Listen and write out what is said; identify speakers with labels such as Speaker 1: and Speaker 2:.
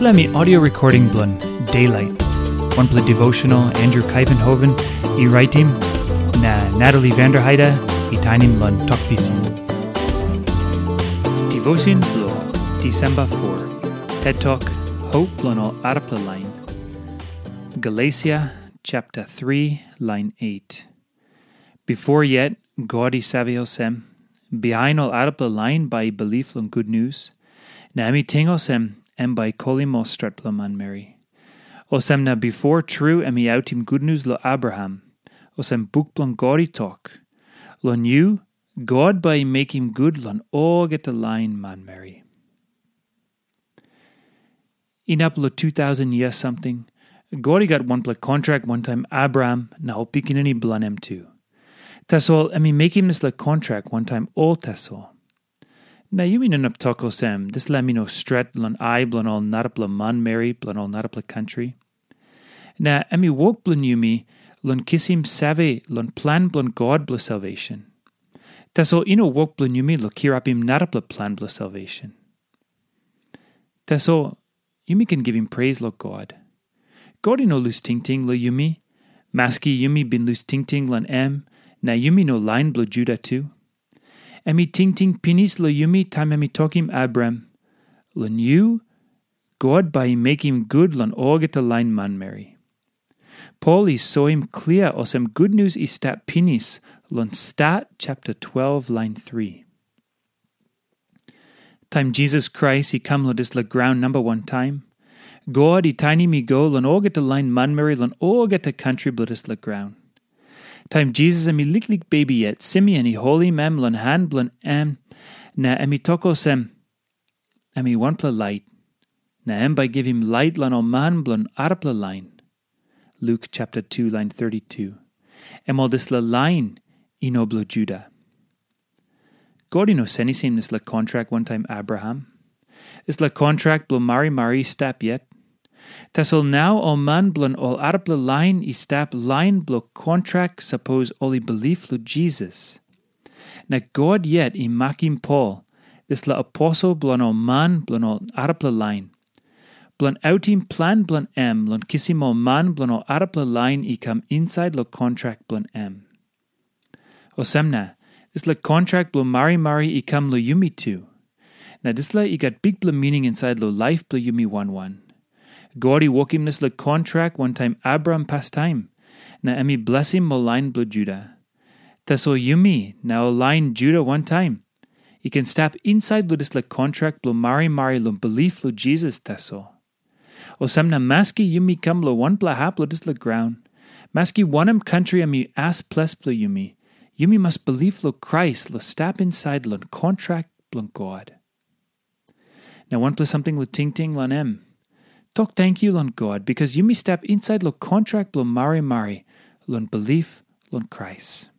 Speaker 1: Me audio recording blun Daylight. One play devotional Andrew Kuyvenhoven, e writing na Natalie Vanderheide, e tainim blun talkpisin. Devotion blo December 4. Head Talk Hope blun all arapla line. Galatia chapter 3 line 8. Before yet Gaudy saviosem, behind all arapla line by belief on good news, Nami tingosem em by kolimo stretplaman Mary. Osem na before true emi outim good news lo Abraham. Osem bukblon gori talk. Lon you, God by him good lon all get the line man Mary. In up lo 2000 years something, Gori got one play contract one time Abraham, any blan em too. Tasol emi him this like contract one time all tasol. Na yumi nun up toko sem, this lamino stret lon ai blon all narapla man Mary blon all narapla country. Na emi wok blon yumi lon kissim save lon plan blon God bla salvation. Taso ino wok blon yumi lo kirapim narapla plan bla salvation. Taso yumi can give him praise lo God. God ino lus ting ting lo yumi. Maski yumi bin lus ting ting lon em. Na yumi no line blo Judah too. Emi ting pinis lo yumi time emi tokim Abram. Lon you, God by him make him good lon orget line man Mary. Paul is so him clear osem good news is stat pinis lon stat chapter 12 line 3. Time Jesus Christ he come lo dis la ground number one time. God he tiny me go lon orget line man Mary lon orget country bloodis la ground. Time Jesus emi liklik baby yet, Simeon i holy mem lon han blon em, na emi toko sem, emi one pla light, na em by give him light lon o man blon arpla line. Luke chapter 2 line 32. Emol dis la line inoblo Judah. God ino senisim this la contract one time Abraham. This la contract blo mari mari stap yet. Tasol now o man blon ol arpla line i stap line blo contract suppose oli belief lo Jesus. Na God yet i makim Paul, this la apostle blon o man blon ol arpla line. Blon outim plan blon em blon kissim o man blon ol arpla line i come inside lo contract blon em. O semna, this la contract blon mari mari i come lo yumi too. Na this la i got big blo meaning inside lo life blo yumi one one. Gori wokim this le contract one time Abram past time. Na emi bless him mo line blo Judah. Taso yumi now line Judah one time. You can step inside lo this le contract blo mari mari lo belief lo Jesus taso. O samna maski yumi come lo one bla hap lo this le ground. Maski oneam country ami as ples blo yumi. Yumi must believe lo Christ lo step inside lo contract blo God. Now one plus something lo ting ting lon em. Talk thank you, Lon God, because you may step inside lo contract lo mari mari, lon belief, lon Christ.